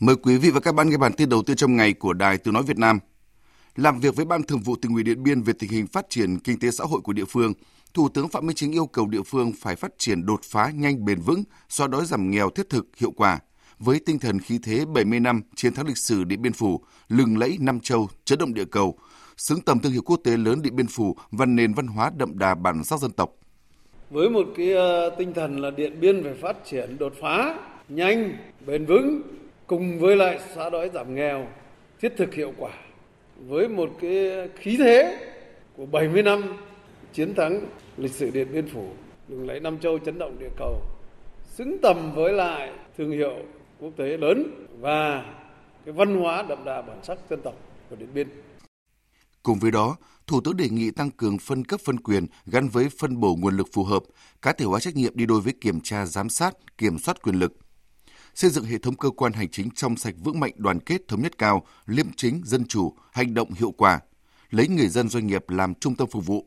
Mời quý vị và các bạn nghe bản tin đầu tiên trong ngày của Đài Tiếng Nói Việt Nam. Làm việc với Ban Thường vụ tỉnh ủy Điện Biên về tình hình phát triển kinh tế xã hội của địa phương, Thủ tướng Phạm Minh Chính yêu cầu địa phương phải phát triển đột phá nhanh bền vững, xóa đói giảm nghèo thiết thực, hiệu quả, với tinh thần khí thế 70 năm chiến thắng lịch sử Điện Biên Phủ, lừng lẫy Nam Châu, chấn động địa cầu, xứng tầm thương hiệu quốc tế lớn Điện Biên Phủ và nền văn hóa đậm đà bản sắc dân tộc. Với một cái ờ, tinh thần là Điện Biên phải phát triển đột phá, nhanh, bền vững, cùng với lại xóa đói giảm nghèo, thiết thực hiệu quả. Với một cái khí thế của 70 năm chiến thắng lịch sử Điện Biên Phủ, lừng lẫy Nam Châu chấn động địa cầu, xứng tầm với lại thương hiệu quốc tế lớn và cái văn hóa đậm đà bản sắc dân tộc của Điện Biên. Cùng với đó, Thủ tướng đề nghị tăng cường phân cấp phân quyền gắn với phân bổ nguồn lực phù hợp, cá thể hóa trách nhiệm đi đôi với kiểm tra giám sát, kiểm soát quyền lực. Xây dựng hệ thống cơ quan hành chính trong sạch vững mạnh đoàn kết thống nhất cao, liêm chính, dân chủ, hành động hiệu quả, lấy người dân doanh nghiệp làm trung tâm phục vụ.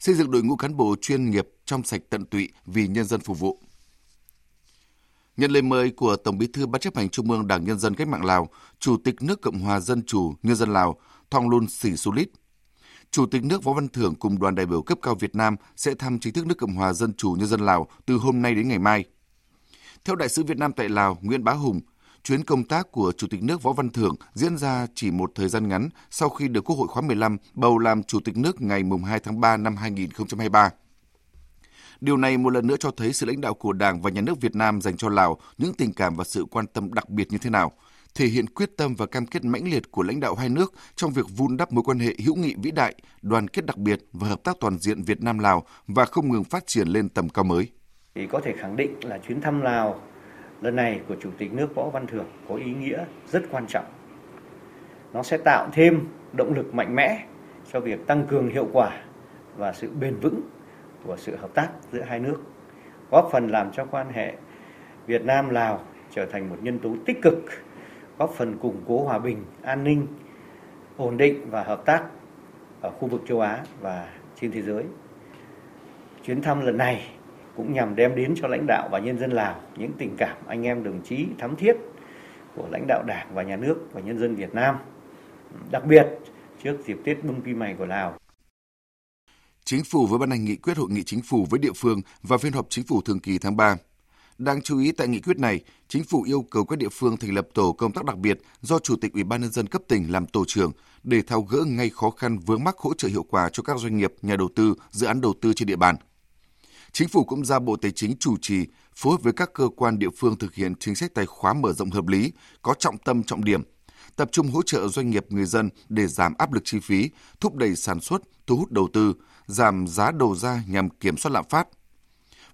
Xây dựng đội ngũ cán bộ chuyên nghiệp trong sạch tận tụy vì nhân dân phục vụ. Nhận lời mời của Tổng Bí thư Ban chấp hành Trung ương Đảng Nhân dân Cách mạng Lào, Chủ tịch nước Cộng hòa Dân chủ Nhân dân Lào Thongloun Sisoulith, Chủ tịch nước Võ Văn Thưởng cùng đoàn đại biểu cấp cao Việt Nam sẽ thăm chính thức nước Cộng hòa Dân chủ Nhân dân Lào từ hôm nay đến ngày mai. Theo Đại sứ Việt Nam tại Lào Nguyễn Bá Hùng, chuyến công tác của Chủ tịch nước Võ Văn Thưởng diễn ra chỉ một thời gian ngắn sau khi được Quốc hội khóa 15 bầu làm Chủ tịch nước ngày 2 tháng 3 năm 2023. Điều này một lần nữa cho thấy sự lãnh đạo của Đảng và Nhà nước Việt Nam dành cho Lào những tình cảm và sự quan tâm đặc biệt như thế nào, thể hiện quyết tâm và cam kết mãnh liệt của lãnh đạo hai nước trong việc vun đắp mối quan hệ hữu nghị vĩ đại, đoàn kết đặc biệt và hợp tác toàn diện Việt Nam Lào và không ngừng phát triển lên tầm cao mới. Thì có thể khẳng định là chuyến thăm Lào lần này của Chủ tịch nước Võ Văn Thưởng có ý nghĩa rất quan trọng. Nó sẽ tạo thêm động lực mạnh mẽ cho việc tăng cường hiệu quả và sự bền vững của sự hợp tác giữa hai nước, góp phần làm cho quan hệ Việt Nam Lào trở thành một nhân tố tích cực, góp phần củng cố hòa bình, an ninh, ổn định và hợp tác ở khu vực châu Á và trên thế giới. Chuyến thăm lần này cũng nhằm đem đến cho lãnh đạo và nhân dân Lào những tình cảm anh em đồng chí thắm thiết của lãnh đạo Đảng và nhà nước và nhân dân Việt Nam. Đặc biệt trước dịp Tết Bung Pi Mày của Lào. Chính phủ vừa ban hành nghị quyết hội nghị chính phủ với địa phương và phiên họp chính phủ thường kỳ tháng 3. Đáng chú ý tại nghị quyết này, chính phủ yêu cầu các địa phương thành lập tổ công tác đặc biệt do Chủ tịch Ủy ban nhân dân cấp tỉnh làm tổ trưởng để thao gỡ ngay khó khăn vướng mắc hỗ trợ hiệu quả cho các doanh nghiệp, nhà đầu tư, dự án đầu tư trên địa bàn. Chính phủ cũng ra Bộ Tài chính chủ trì phối hợp với các cơ quan địa phương thực hiện chính sách tài khóa mở rộng hợp lý, có trọng tâm trọng điểm, tập trung hỗ trợ doanh nghiệp người dân để giảm áp lực chi phí, thúc đẩy sản xuất, thu hút đầu tư, giảm giá đầu ra nhằm kiểm soát lạm phát.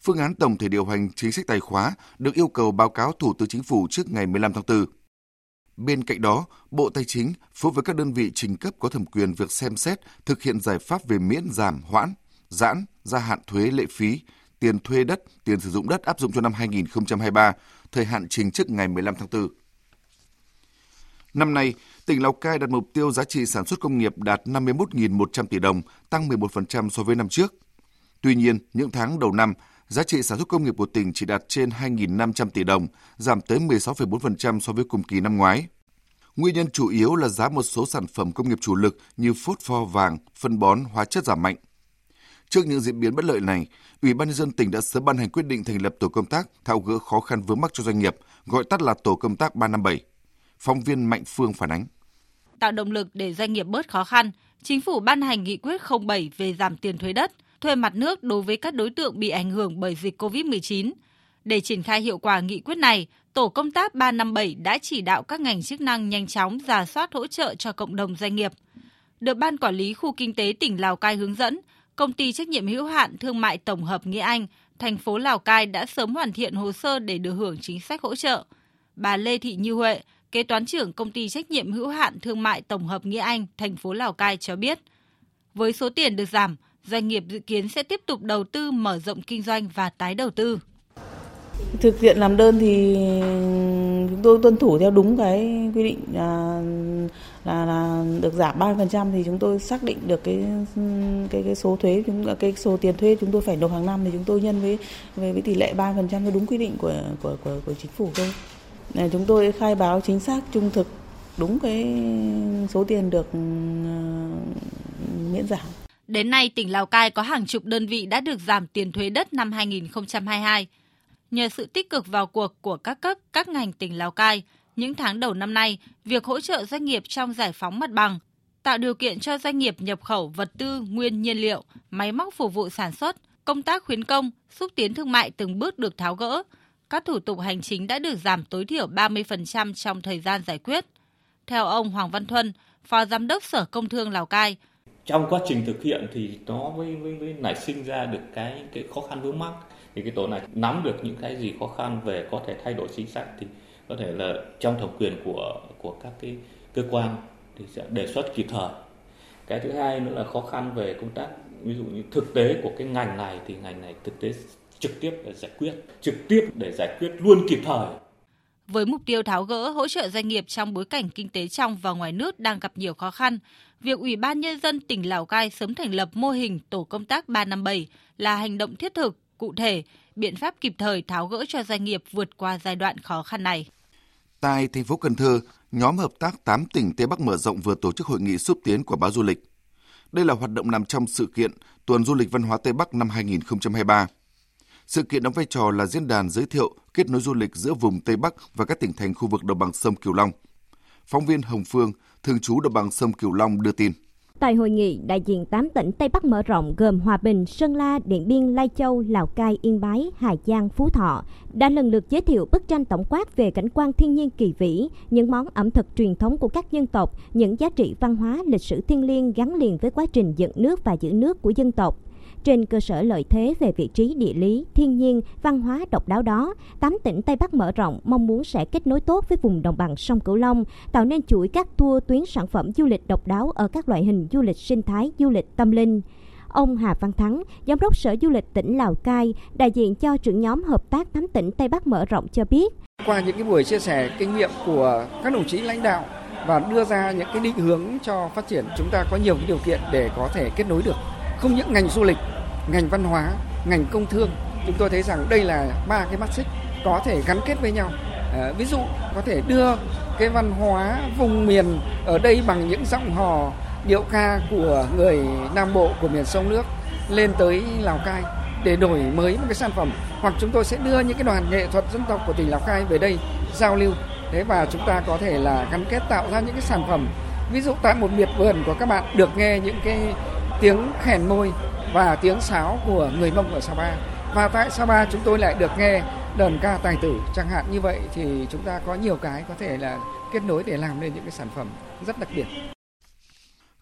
Phương án tổng thể điều hành chính sách tài khóa được yêu cầu báo cáo Thủ tướng Chính phủ trước ngày 15 tháng 4. Bên cạnh đó, Bộ Tài chính phối với các đơn vị trình cấp có thẩm quyền việc xem xét thực hiện giải pháp về miễn giảm, hoãn, giãn, gia hạn thuế lệ phí, tiền thuê đất, tiền sử dụng đất áp dụng cho năm 2023, thời hạn trình trước ngày 15 tháng 4. Năm nay, tỉnh Lào Cai đặt mục tiêu giá trị sản xuất công nghiệp đạt 51.100 tỷ đồng, tăng 11% so với năm trước. Tuy nhiên, những tháng đầu năm, giá trị sản xuất công nghiệp của tỉnh chỉ đạt trên 2.500 tỷ đồng, giảm tới 16,4% so với cùng kỳ năm ngoái. Nguyên nhân chủ yếu là giá một số sản phẩm công nghiệp chủ lực như phốt pho vàng, phân bón, hóa chất giảm mạnh. Trước những diễn biến bất lợi này, Ủy ban nhân dân tỉnh đã sớm ban hành quyết định thành lập tổ công tác tháo gỡ khó khăn vướng mắc cho doanh nghiệp, gọi tắt là tổ công tác 357. Phóng viên Mạnh Phương phản ánh. Tạo động lực để doanh nghiệp bớt khó khăn, Chính phủ ban hành nghị quyết 07 về giảm tiền thuế đất, thuê mặt nước đối với các đối tượng bị ảnh hưởng bởi dịch COVID-19. Để triển khai hiệu quả nghị quyết này, Tổ công tác 357 đã chỉ đạo các ngành chức năng nhanh chóng giả soát hỗ trợ cho cộng đồng doanh nghiệp. Được Ban Quản lý Khu Kinh tế tỉnh Lào Cai hướng dẫn, Công ty trách nhiệm hữu hạn thương mại tổng hợp Nghĩa Anh, thành phố Lào Cai đã sớm hoàn thiện hồ sơ để được hưởng chính sách hỗ trợ. Bà Lê Thị Như Huệ, kế toán trưởng công ty trách nhiệm hữu hạn thương mại tổng hợp Nghĩa Anh, thành phố Lào Cai cho biết, với số tiền được giảm, doanh nghiệp dự kiến sẽ tiếp tục đầu tư mở rộng kinh doanh và tái đầu tư. Thực hiện làm đơn thì chúng tôi tuân thủ theo đúng cái quy định à, là, là được giảm 30% thì chúng tôi xác định được cái cái cái số thuế chúng cái số tiền thuế chúng tôi phải nộp hàng năm thì chúng tôi nhân với với, với tỷ lệ 3% theo đúng quy định của của của, của chính phủ thôi. chúng tôi khai báo chính xác trung thực đúng cái số tiền được ừ, miễn giảm. Đến nay, tỉnh Lào Cai có hàng chục đơn vị đã được giảm tiền thuế đất năm 2022. Nhờ sự tích cực vào cuộc của các cấp, các ngành tỉnh Lào Cai, những tháng đầu năm nay, việc hỗ trợ doanh nghiệp trong giải phóng mặt bằng, tạo điều kiện cho doanh nghiệp nhập khẩu vật tư, nguyên nhiên liệu, máy móc phục vụ sản xuất, công tác khuyến công, xúc tiến thương mại từng bước được tháo gỡ. Các thủ tục hành chính đã được giảm tối thiểu 30% trong thời gian giải quyết. Theo ông Hoàng Văn Thuân, Phó Giám đốc Sở Công Thương Lào Cai, trong quá trình thực hiện thì nó mới, mới, mới nảy sinh ra được cái cái khó khăn vướng mắc thì cái tổ này nắm được những cái gì khó khăn về có thể thay đổi chính sách thì có thể là trong thẩm quyền của của các cái cơ quan thì sẽ đề xuất kịp thời cái thứ hai nữa là khó khăn về công tác ví dụ như thực tế của cái ngành này thì ngành này thực tế trực tiếp để giải quyết trực tiếp để giải quyết luôn kịp thời với mục tiêu tháo gỡ hỗ trợ doanh nghiệp trong bối cảnh kinh tế trong và ngoài nước đang gặp nhiều khó khăn, việc Ủy ban Nhân dân tỉnh Lào Cai sớm thành lập mô hình tổ công tác 357 là hành động thiết thực, cụ thể, biện pháp kịp thời tháo gỡ cho doanh nghiệp vượt qua giai đoạn khó khăn này. Tại thành phố Cần Thơ, nhóm hợp tác 8 tỉnh Tây Bắc mở rộng vừa tổ chức hội nghị xúc tiến của báo du lịch. Đây là hoạt động nằm trong sự kiện Tuần Du lịch Văn hóa Tây Bắc năm 2023. Sự kiện đóng vai trò là diễn đàn giới thiệu kết nối du lịch giữa vùng Tây Bắc và các tỉnh thành khu vực đồng bằng sông Cửu Long. Phóng viên Hồng Phương, thường trú đồng bằng sông Cửu Long đưa tin. Tại hội nghị, đại diện 8 tỉnh Tây Bắc mở rộng gồm Hòa Bình, Sơn La, Điện Biên, Lai Châu, Lào Cai, Yên Bái, Hà Giang, Phú Thọ đã lần lượt giới thiệu bức tranh tổng quát về cảnh quan thiên nhiên kỳ vĩ, những món ẩm thực truyền thống của các dân tộc, những giá trị văn hóa, lịch sử thiêng liêng gắn liền với quá trình dựng nước và giữ nước của dân tộc. Trên cơ sở lợi thế về vị trí địa lý, thiên nhiên, văn hóa độc đáo đó, tám tỉnh Tây Bắc mở rộng mong muốn sẽ kết nối tốt với vùng đồng bằng sông Cửu Long, tạo nên chuỗi các tour tuyến sản phẩm du lịch độc đáo ở các loại hình du lịch sinh thái, du lịch tâm linh. Ông Hà Văn Thắng, Giám đốc Sở Du lịch tỉnh Lào Cai, đại diện cho trưởng nhóm hợp tác tám tỉnh Tây Bắc mở rộng cho biết. Qua những cái buổi chia sẻ kinh nghiệm của các đồng chí lãnh đạo và đưa ra những cái định hướng cho phát triển, chúng ta có nhiều cái điều kiện để có thể kết nối được không những ngành du lịch, ngành văn hóa, ngành công thương. Chúng tôi thấy rằng đây là ba cái mắt xích có thể gắn kết với nhau. À, ví dụ có thể đưa cái văn hóa vùng miền ở đây bằng những giọng hò điệu ca của người Nam Bộ của miền sông nước lên tới Lào Cai để đổi mới một cái sản phẩm hoặc chúng tôi sẽ đưa những cái đoàn nghệ thuật dân tộc của tỉnh Lào Cai về đây giao lưu thế và chúng ta có thể là gắn kết tạo ra những cái sản phẩm ví dụ tại một miệt vườn của các bạn được nghe những cái tiếng khèn môi và tiếng sáo của người Mông ở Sapa. Và tại Sapa chúng tôi lại được nghe đờn ca tài tử chẳng hạn như vậy thì chúng ta có nhiều cái có thể là kết nối để làm nên những cái sản phẩm rất đặc biệt.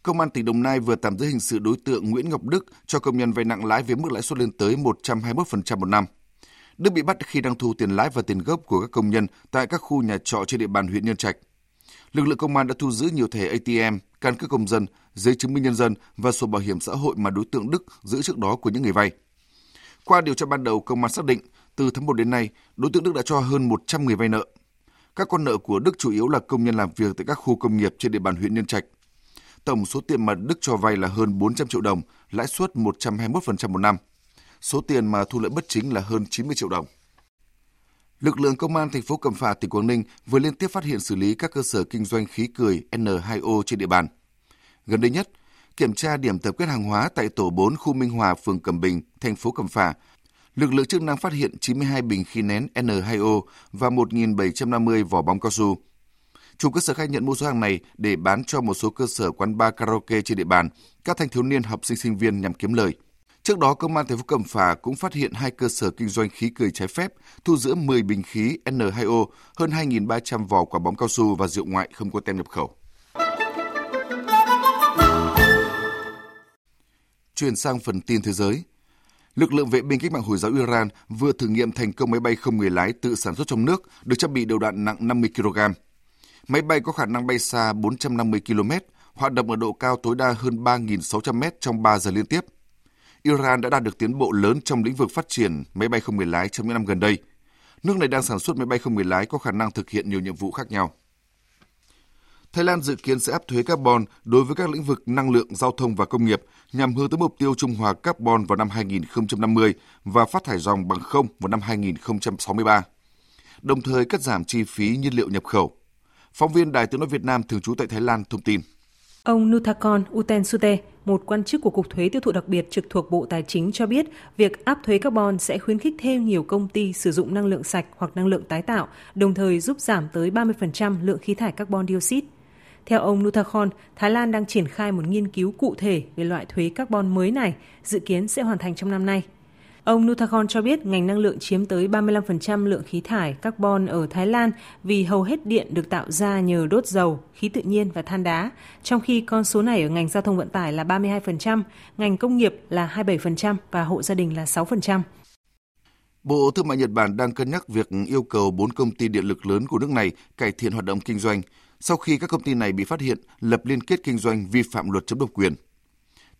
Công an tỉnh Đồng Nai vừa tạm giữ hình sự đối tượng Nguyễn Ngọc Đức cho công nhân vay nặng lãi với mức lãi suất lên tới 121% một năm. Đức bị bắt khi đang thu tiền lãi và tiền gốc của các công nhân tại các khu nhà trọ trên địa bàn huyện Nhân Trạch lực lượng công an đã thu giữ nhiều thẻ ATM, căn cước công dân, giấy chứng minh nhân dân và sổ bảo hiểm xã hội mà đối tượng Đức giữ trước đó của những người vay. Qua điều tra ban đầu, công an xác định từ tháng 1 đến nay, đối tượng Đức đã cho hơn 100 người vay nợ. Các con nợ của Đức chủ yếu là công nhân làm việc tại các khu công nghiệp trên địa bàn huyện Nhân Trạch. Tổng số tiền mà Đức cho vay là hơn 400 triệu đồng, lãi suất 121% một năm. Số tiền mà thu lợi bất chính là hơn 90 triệu đồng. Lực lượng công an thành phố Cẩm Phả, tỉnh Quảng Ninh vừa liên tiếp phát hiện xử lý các cơ sở kinh doanh khí cười N2O trên địa bàn. Gần đây nhất, kiểm tra điểm tập kết hàng hóa tại tổ 4 khu Minh Hòa, phường Cẩm Bình, thành phố Cẩm Phả, lực lượng chức năng phát hiện 92 bình khí nén N2O và 1.750 vỏ bóng cao su. Chủ cơ sở khai nhận mua số hàng này để bán cho một số cơ sở quán bar karaoke trên địa bàn, các thanh thiếu niên học sinh sinh viên nhằm kiếm lời. Trước đó, Công an thành phố Cẩm Phả cũng phát hiện hai cơ sở kinh doanh khí cười trái phép, thu giữ 10 bình khí N2O, hơn 2.300 vỏ quả bóng cao su và rượu ngoại không có tem nhập khẩu. Chuyển sang phần tin thế giới. Lực lượng vệ binh cách mạng Hồi giáo Iran vừa thử nghiệm thành công máy bay không người lái tự sản xuất trong nước, được trang bị đầu đạn nặng 50 kg. Máy bay có khả năng bay xa 450 km, hoạt động ở độ cao tối đa hơn 3.600 m trong 3 giờ liên tiếp – Iran đã đạt được tiến bộ lớn trong lĩnh vực phát triển máy bay không người lái trong những năm gần đây. Nước này đang sản xuất máy bay không người lái có khả năng thực hiện nhiều nhiệm vụ khác nhau. Thái Lan dự kiến sẽ áp thuế carbon đối với các lĩnh vực năng lượng, giao thông và công nghiệp nhằm hướng tới mục tiêu trung hòa carbon vào năm 2050 và phát thải ròng bằng không vào năm 2063. đồng thời cắt giảm chi phí nhiên liệu nhập khẩu. Phóng viên Đài Tiếng nói Việt Nam thường trú tại Thái Lan thông tin. Ông Nuthakon Utensute, một quan chức của Cục Thuế Tiêu thụ đặc biệt trực thuộc Bộ Tài chính cho biết, việc áp thuế carbon sẽ khuyến khích thêm nhiều công ty sử dụng năng lượng sạch hoặc năng lượng tái tạo, đồng thời giúp giảm tới 30% lượng khí thải carbon dioxide. Theo ông Nuthakon, Thái Lan đang triển khai một nghiên cứu cụ thể về loại thuế carbon mới này, dự kiến sẽ hoàn thành trong năm nay. Ông Nuthakon cho biết ngành năng lượng chiếm tới 35% lượng khí thải carbon ở Thái Lan vì hầu hết điện được tạo ra nhờ đốt dầu, khí tự nhiên và than đá, trong khi con số này ở ngành giao thông vận tải là 32%, ngành công nghiệp là 27% và hộ gia đình là 6%. Bộ Thương mại Nhật Bản đang cân nhắc việc yêu cầu 4 công ty điện lực lớn của nước này cải thiện hoạt động kinh doanh sau khi các công ty này bị phát hiện lập liên kết kinh doanh vi phạm luật chống độc quyền.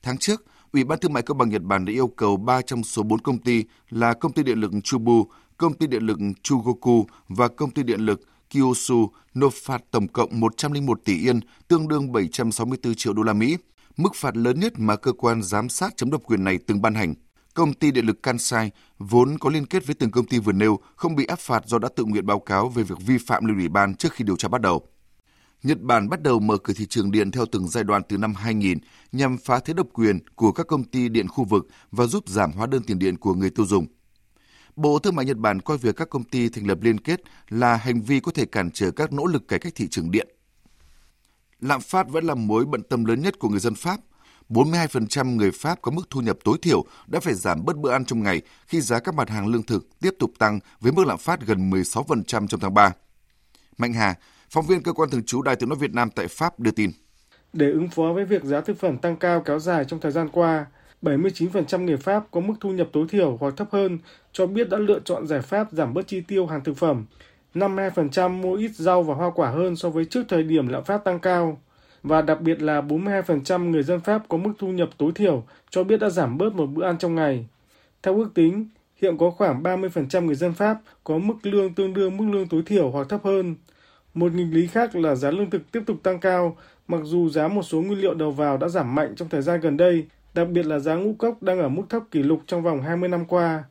Tháng trước, Ủy ban Thương mại Công bằng Nhật Bản đã yêu cầu 3 trong số 4 công ty là công ty điện lực Chubu, công ty điện lực Chugoku và công ty điện lực Kyushu nộp phạt tổng cộng 101 tỷ yên, tương đương 764 triệu đô la Mỹ, mức phạt lớn nhất mà cơ quan giám sát chống độc quyền này từng ban hành. Công ty điện lực Kansai vốn có liên kết với từng công ty vừa nêu không bị áp phạt do đã tự nguyện báo cáo về việc vi phạm lên ủy ban trước khi điều tra bắt đầu. Nhật Bản bắt đầu mở cửa thị trường điện theo từng giai đoạn từ năm 2000 nhằm phá thế độc quyền của các công ty điện khu vực và giúp giảm hóa đơn tiền điện của người tiêu dùng. Bộ Thương mại Nhật Bản coi việc các công ty thành lập liên kết là hành vi có thể cản trở các nỗ lực cải cách thị trường điện. Lạm phát vẫn là mối bận tâm lớn nhất của người dân Pháp. 42% người Pháp có mức thu nhập tối thiểu đã phải giảm bớt bữa ăn trong ngày khi giá các mặt hàng lương thực tiếp tục tăng với mức lạm phát gần 16% trong tháng 3. Mạnh Hà, Phóng viên cơ quan thường trú Đài Tiếng nói Việt Nam tại Pháp đưa tin. Để ứng phó với việc giá thực phẩm tăng cao kéo dài trong thời gian qua, 79% người Pháp có mức thu nhập tối thiểu hoặc thấp hơn cho biết đã lựa chọn giải pháp giảm bớt chi tiêu hàng thực phẩm. 52% mua ít rau và hoa quả hơn so với trước thời điểm lạm phát tăng cao. Và đặc biệt là 42% người dân Pháp có mức thu nhập tối thiểu cho biết đã giảm bớt một bữa ăn trong ngày. Theo ước tính, hiện có khoảng 30% người dân Pháp có mức lương tương đương mức lương tối thiểu hoặc thấp hơn. Một nghịch lý khác là giá lương thực tiếp tục tăng cao, mặc dù giá một số nguyên liệu đầu vào đã giảm mạnh trong thời gian gần đây, đặc biệt là giá ngũ cốc đang ở mức thấp kỷ lục trong vòng 20 năm qua.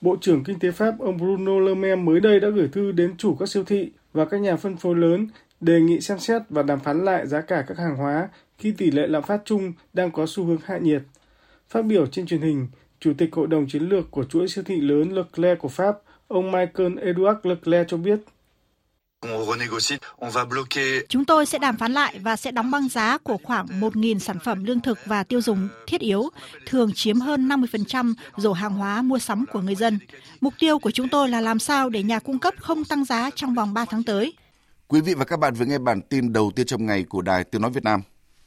Bộ trưởng Kinh tế Pháp ông Bruno Le Maire mới đây đã gửi thư đến chủ các siêu thị và các nhà phân phối lớn đề nghị xem xét và đàm phán lại giá cả các hàng hóa khi tỷ lệ lạm phát chung đang có xu hướng hạ nhiệt. Phát biểu trên truyền hình, Chủ tịch Hội đồng Chiến lược của chuỗi siêu thị lớn Leclerc của Pháp, ông Michael Edouard Leclerc cho biết Chúng tôi sẽ đàm phán lại và sẽ đóng băng giá của khoảng 1.000 sản phẩm lương thực và tiêu dùng thiết yếu, thường chiếm hơn 50% rổ hàng hóa mua sắm của người dân. Mục tiêu của chúng tôi là làm sao để nhà cung cấp không tăng giá trong vòng 3 tháng tới. Quý vị và các bạn vừa nghe bản tin đầu tiên trong ngày của Đài Tiếng Nói Việt Nam.